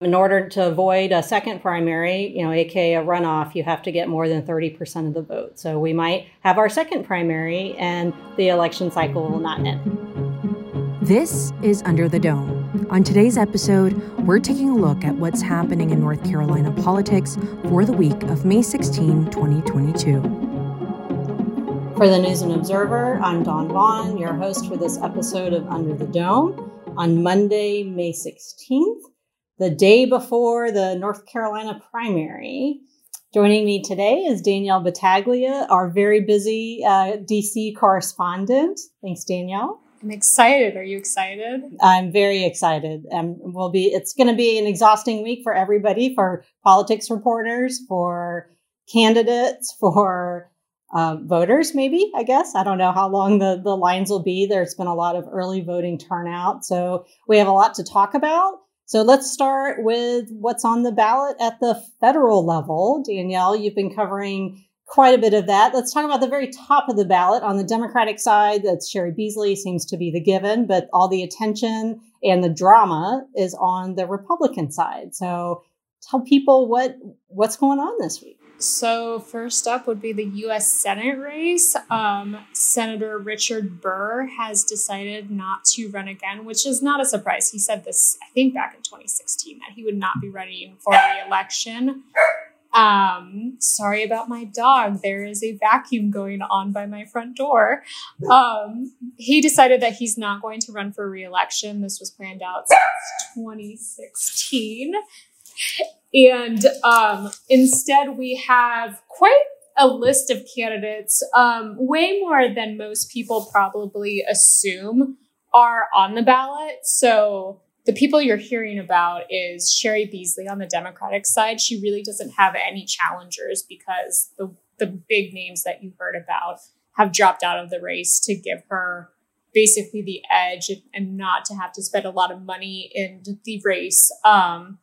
In order to avoid a second primary, you know, aka a runoff, you have to get more than 30% of the vote. So we might have our second primary and the election cycle will not end. This is Under the Dome. On today's episode, we're taking a look at what's happening in North Carolina politics for the week of May 16, 2022. For the News and Observer, I'm Dawn Vaughan, your host for this episode of Under the Dome on Monday, May 16th the day before the North Carolina primary. Joining me today is Danielle Battaglia, our very busy uh, DC correspondent. Thanks, Danielle. I'm excited. Are you excited? I'm very excited. Um, we'll be. It's going to be an exhausting week for everybody, for politics reporters, for candidates, for uh, voters. Maybe I guess I don't know how long the the lines will be. There's been a lot of early voting turnout, so we have a lot to talk about. So let's start with what's on the ballot at the federal level. Danielle, you've been covering quite a bit of that. Let's talk about the very top of the ballot. On the Democratic side, that's Cheri Beasley seems to be the given, but all the attention and the drama is on the Republican side. So tell people what what's going on this week. So, first up would be the U.S. Senate race. Um, Senator Richard Burr has decided not to run again, which is not a surprise. He said this, I think, back in 2016, that he would not be running for re-election. Um, sorry about my dog. There is a vacuum going on by my front door. Um, he decided that he's not going to run for re-election. This was planned out since 2016. And um, instead, we have quite a list of candidates, um, way more than most people probably assume are on the ballot. So the people you're hearing about is Cheri Beasley on the Democratic side. She really doesn't have any challengers because the the big names that you heard about have dropped out of the race to give her basically the edge and, not to have to spend a lot of money in the race um,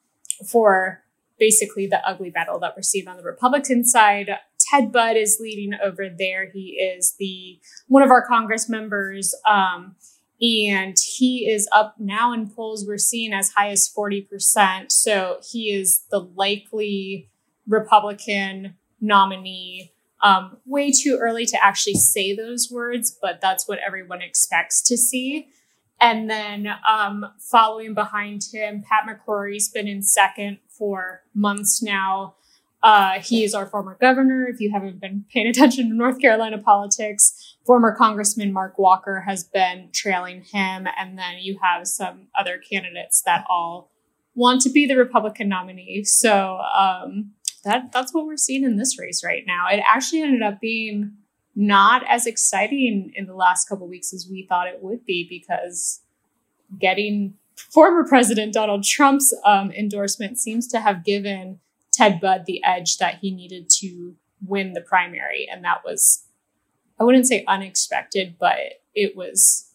for basically the ugly battle that we're seeing on the Republican side. Ted Budd is leading over there. He is the one of our Congress members. Um, and he is up now in polls we're seeing as high as 40%. So he is the likely Republican nominee. Um, way too early to actually say those words, but that's what everyone expects to see. And then um, following behind him, Pat McCrory's been in second for months now. Uh, he is our former governor. If you haven't been paying attention to North Carolina politics, former Congressman Mark Walker has been trailing him. And then you have some other candidates that all want to be the Republican nominee. So um, that that's what we're seeing in this race right now. It actually ended up being not as exciting in the last couple weeks as we thought it would be because getting former President Donald Trump's um, endorsement seems to have given Ted Budd the edge that he needed to win the primary. And that was, I wouldn't say unexpected, but it was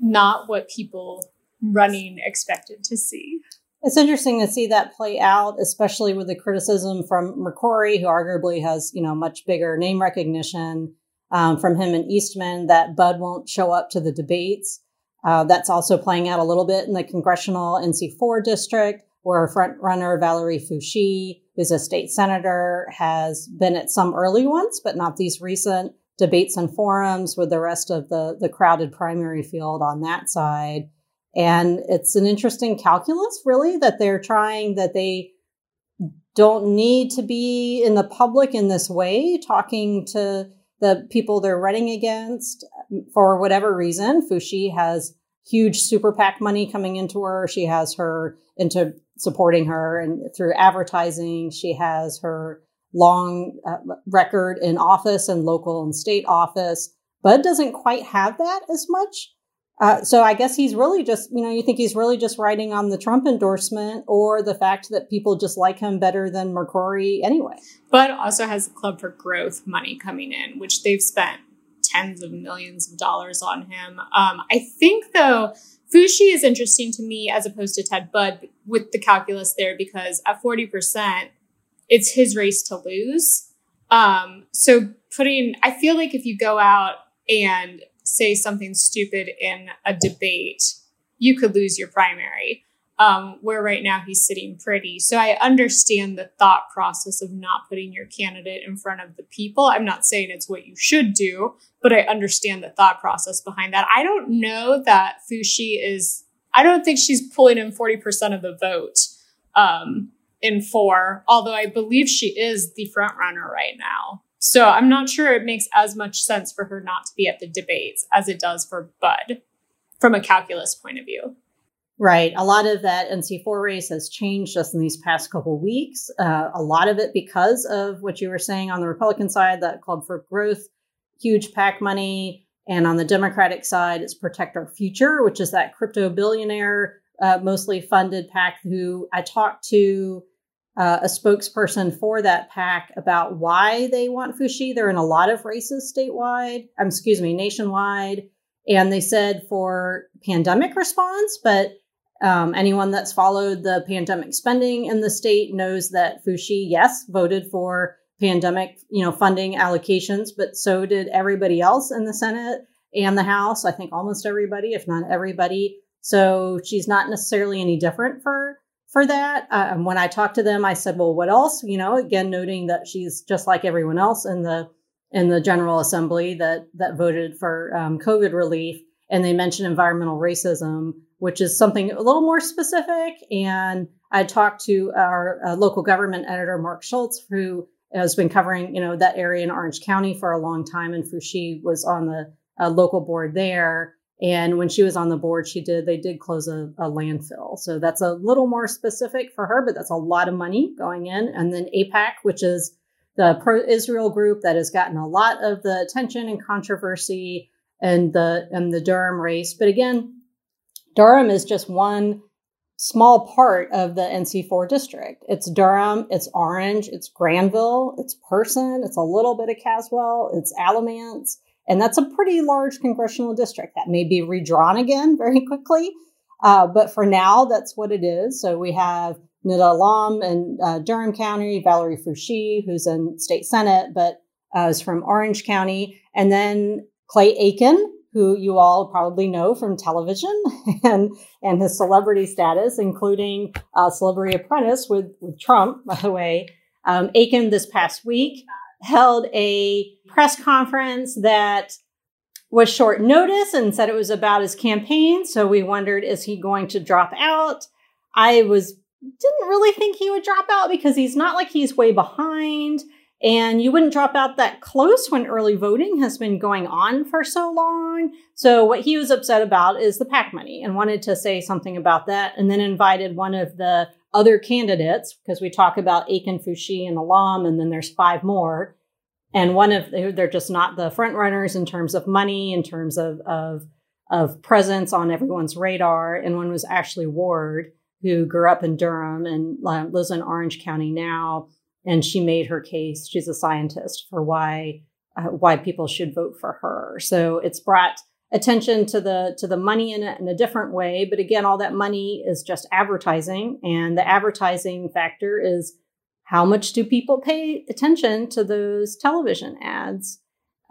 not what people running expected to see. It's interesting to see that play out, especially with the criticism from McCrory, who arguably has, you know, much bigger name recognition um, from him and Eastman, that Budd won't show up to the debates. Uh, that's also playing out a little bit in the congressional NC4 district, where frontrunner Valerie Foushee, who's a state senator, has been at some early ones, but not these recent debates and forums with the rest of the, the crowded primary field on that side. And it's an interesting calculus, really, that they're trying that they don't need to be in the public in this way, talking to the people they're running against for whatever reason. Foushee has huge super PAC money coming into her. She has her into supporting her and through advertising. She has her long uh, record in office and local and state office. Budd doesn't quite have that as much. Uh, so I guess he's really just, you know, you think he's really just riding on the Trump endorsement or the fact that people just like him better than McCrory anyway. Budd also has the Club for Growth money coming in, which they've spent tens of millions of dollars on him. Um, I think, though, Foushee is interesting to me as opposed to Ted Budd with the calculus there because at 40%, it's his race to lose. Um, so putting, I feel like if you go out and say something stupid in a debate, you could lose your primary. um, where right now he's sitting pretty. So I understand the thought process of not putting your candidate in front of the people. I'm not saying it's what you should do, but I understand the thought process behind that. I don't know that Foushee is, I don't think she's pulling in 40% of the vote um, in four, although I believe she is the front runner right now. So I'm not sure it makes as much sense for her not to be at the debates as it does for Budd from a calculus point of view. Right. A lot of that NC4 race has changed just in these past couple weeks. Uh, a lot of it because of what you were saying on the Republican side, that Club for Growth, huge PAC money. And on the Democratic side, it's Protect Our Future, which is that crypto billionaire, uh, mostly funded PAC who I talked to uh, a spokesperson for that PAC about why they want Foushee. They're in a lot of races statewide, um, excuse me, nationwide. And they said for pandemic response, but um, anyone that's followed the pandemic spending in the state knows that Foushee, yes, voted for pandemic, you know, funding allocations, but so did everybody else in the Senate and the House. I think almost everybody, if not everybody. So she's not necessarily any different for for that. Um, when I talked to them, I said, "Well, what else?" You know, again noting that she's just like everyone else in the in the General Assembly that that voted for um, COVID relief, and they mentioned environmental racism which is something a little more specific. And I talked to our uh, local government editor, Mark Schultz, who has been covering, you know, that area in Orange County for a long time. And Foushee was on the uh, local board there. And when she was on the board, she did, they did close a, a landfill. So that's a little more specific for her, but that's a lot of money going in. And then AIPAC, which is the pro Israel group that has gotten a lot of the attention and controversy and the and the Durham race. But again, Durham is just one small part of the NC4 district. It's Durham, it's Orange, it's Granville, it's Person, it's a little bit of Caswell, it's Alamance, and that's a pretty large congressional district that may be redrawn again very quickly. Uh, but for now, that's what it is. So we have Nida Allam in uh, Durham County, Valerie Foushee, who's in state senate, but uh, is from Orange County, and then Clay Aiken, who you all probably know from television and and his celebrity status, including uh, Celebrity Apprentice with with Trump, by the way. Um, Aiken this past week held a press conference that was short notice and said it was about his campaign. So we wondered, is he going to drop out? I was didn't really think he would drop out because he's not like he's way behind. And you wouldn't drop out that close when early voting has been going on for so long. So, what he was upset about is the PAC money and wanted to say something about that. And then invited one of the other candidates, because we talk about Aiken, Foushee, and Allam, and then there's five more. And one of they're just not the front runners in terms of money, in terms of, of, of presence on everyone's radar. And one was Ashley Ward, who grew up in Durham and lives in Orange County now and she made her case. She's a scientist for why uh, why people should vote for her. So it's brought attention to the to the money in it in a different way. But again, all that money is just advertising, and the advertising factor is how much do people pay attention to those television ads?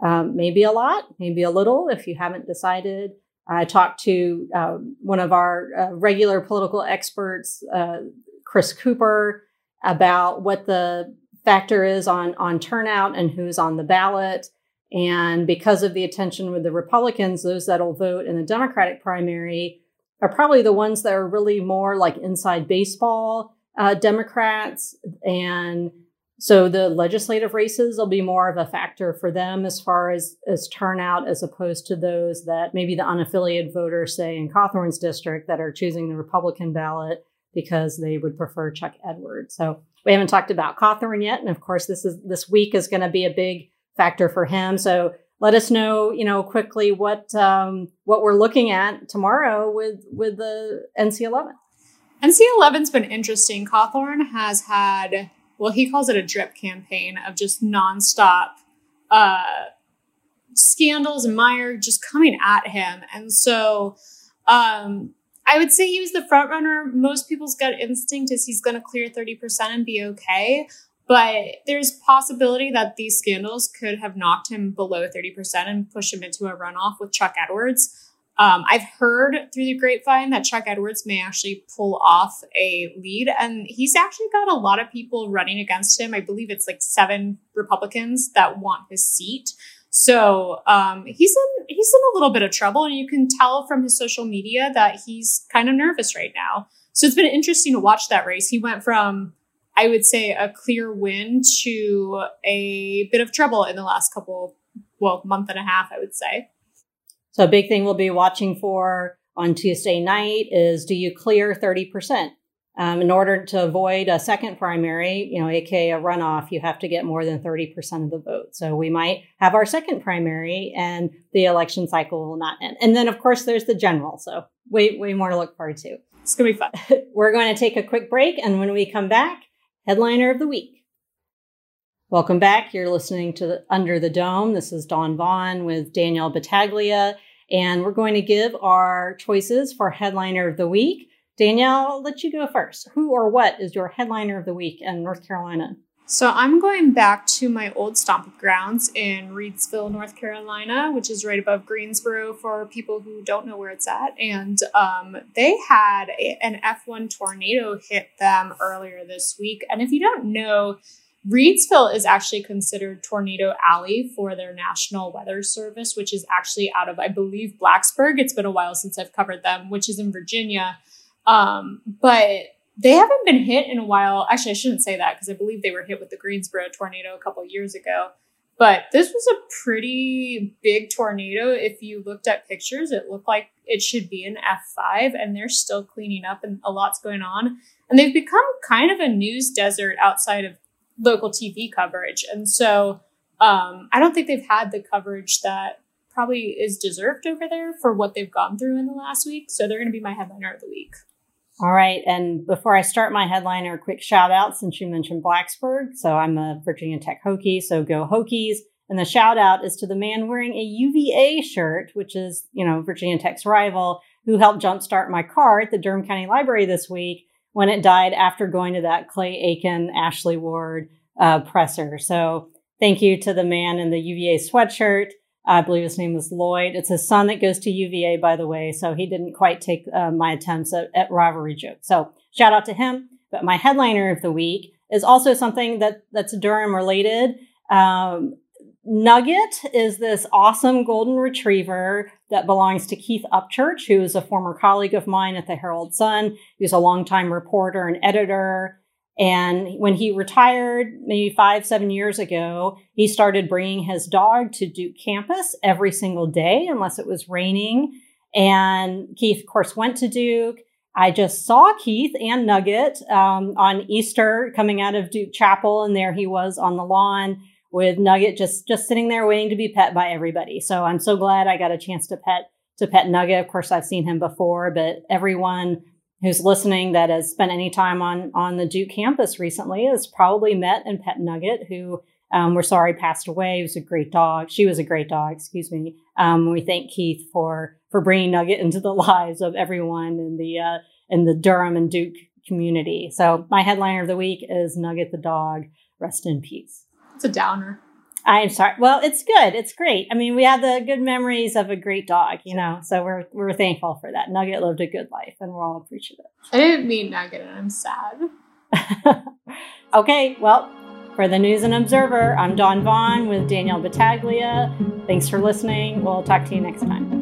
Um, maybe a lot, maybe a little. If you haven't decided, I talked to um, one of our uh, regular political experts, uh, Chris Cooper about what the factor is on on turnout and who's on the ballot. And because of the attention with the Republicans, those that'll vote in the Democratic primary are probably the ones that are really more like inside baseball uh, Democrats. And so the legislative races will be more of a factor for them as far as, as turnout, as opposed to those that maybe the unaffiliated voters, say in Cawthorn's district, that are choosing the Republican ballot because they would prefer Chuck Edwards. So we haven't talked about Cawthorn yet, and of course, this is this week is going to be a big factor for him. So let us know, you know, quickly what um, what we're looking at tomorrow with with the NC11. NC11's been interesting. Cawthorn has had, well, he calls it a drip campaign of just nonstop uh, scandals and Meyer just coming at him, and so um, I would say he was the front runner. Most people's gut instinct is he's going to clear 30% and be okay. But there's possibility that these scandals could have knocked him below 30% and pushed him into a runoff with Chuck Edwards. Um, I've heard through the grapevine that Chuck Edwards may actually pull off a lead, and he's actually got a lot of people running against him. I believe it's like seven Republicans that want his seat. So um, he's in he's in a little bit of trouble, and you can tell from his social media that he's kind of nervous right now. So it's been interesting to watch that race. He went from I would say a clear win to a bit of trouble in the last couple, well, month and a half, I would say. So a big thing we'll be watching for on Tuesday night is do you clear 30%? Um, in order to avoid a second primary, you know, aka a runoff, you have to get more than 30% of the vote. So we might have our second primary and the election cycle will not end. And then, of course, there's the general. So way, way more to look forward to. It's going to be fun. We're going to take a quick break. And when we come back, headliner of the week. Welcome back. You're listening to the, Under the Dome. This is Dawn Vaughan with Danielle Battaglia, and we're going to give our choices for headliner of the week. Danielle, I'll let you go first. Who or what is your headliner of the week in North Carolina? So I'm going back to my old stomping grounds in Reidsville, North Carolina, which is right above Greensboro for people who don't know where it's at. And um, they had a, an F1 tornado hit them earlier this week. And if you don't know, Reidsville is actually considered Tornado Alley for their National Weather Service, which is actually out of, I believe, Blacksburg. It's been a while since I've covered them, which is in Virginia. Um, but they haven't been hit in a while. Actually, I shouldn't say that because I believe they were hit with the Greensboro tornado a couple years ago. But this was a pretty big tornado. If you looked at pictures, it looked like it should be an F5, and they're still cleaning up, and a lot's going on. And they've become kind of a news desert outside of local TV coverage. And so um, I don't think they've had the coverage that probably is deserved over there for what they've gone through in the last week. So they're going to be my headliner of the week. All right. And before I start my headliner, a quick shout out since you mentioned Blacksburg. So I'm a Virginia Tech Hokie, so go Hokies. And the shout out is to the man wearing a UVA shirt, which is, you know, Virginia Tech's rival, who helped jumpstart my car at the Durham County Library this week when it died after going to that Clay Aiken, Ashley Ward uh, presser. So thank you to the man in the UVA sweatshirt. I believe his name was Lloyd. It's his son that goes to UVA, by the way. So he didn't quite take uh, my attempts at, at rivalry jokes. So shout out to him. But my headliner of the week is also something that that's Durham related. Um, Nugget is this awesome golden retriever that belongs to Keith Upchurch, who is a former colleague of mine at the Herald Sun. He's a longtime reporter and editor. And when he retired, maybe five, seven years ago, he started bringing his dog to Duke campus every single day, unless it was raining. And Keith, of course, went to Duke. I just saw Keith and Nugget um, on Easter coming out of Duke Chapel, and there he was on the lawn with Nugget just just sitting there waiting to be pet by everybody. So I'm so glad I got a chance to pet to pet Nugget. Of course, I've seen him before, but everyone who's listening that has spent any time on on the Duke campus recently has probably met and pet Nugget, who um, we're sorry passed away. He was a great dog. She was a great dog. Excuse me. Um, we thank Keith for for bringing Nugget into the lives of everyone in the uh, in the Durham and Duke community. So my headliner of the week is Nugget the dog. Rest in peace. It's a downer. I'm sorry. Well, it's good. It's great. I mean, we have the good memories of a great dog, you know. So we're we're thankful for that. Nugget lived a good life, and we're all appreciative. I didn't mean Nugget, and I'm sad. okay. Well, for the News and Observer, I'm Dawn Vaughan with Danielle Battaglia. Thanks for listening. We'll talk to you next time.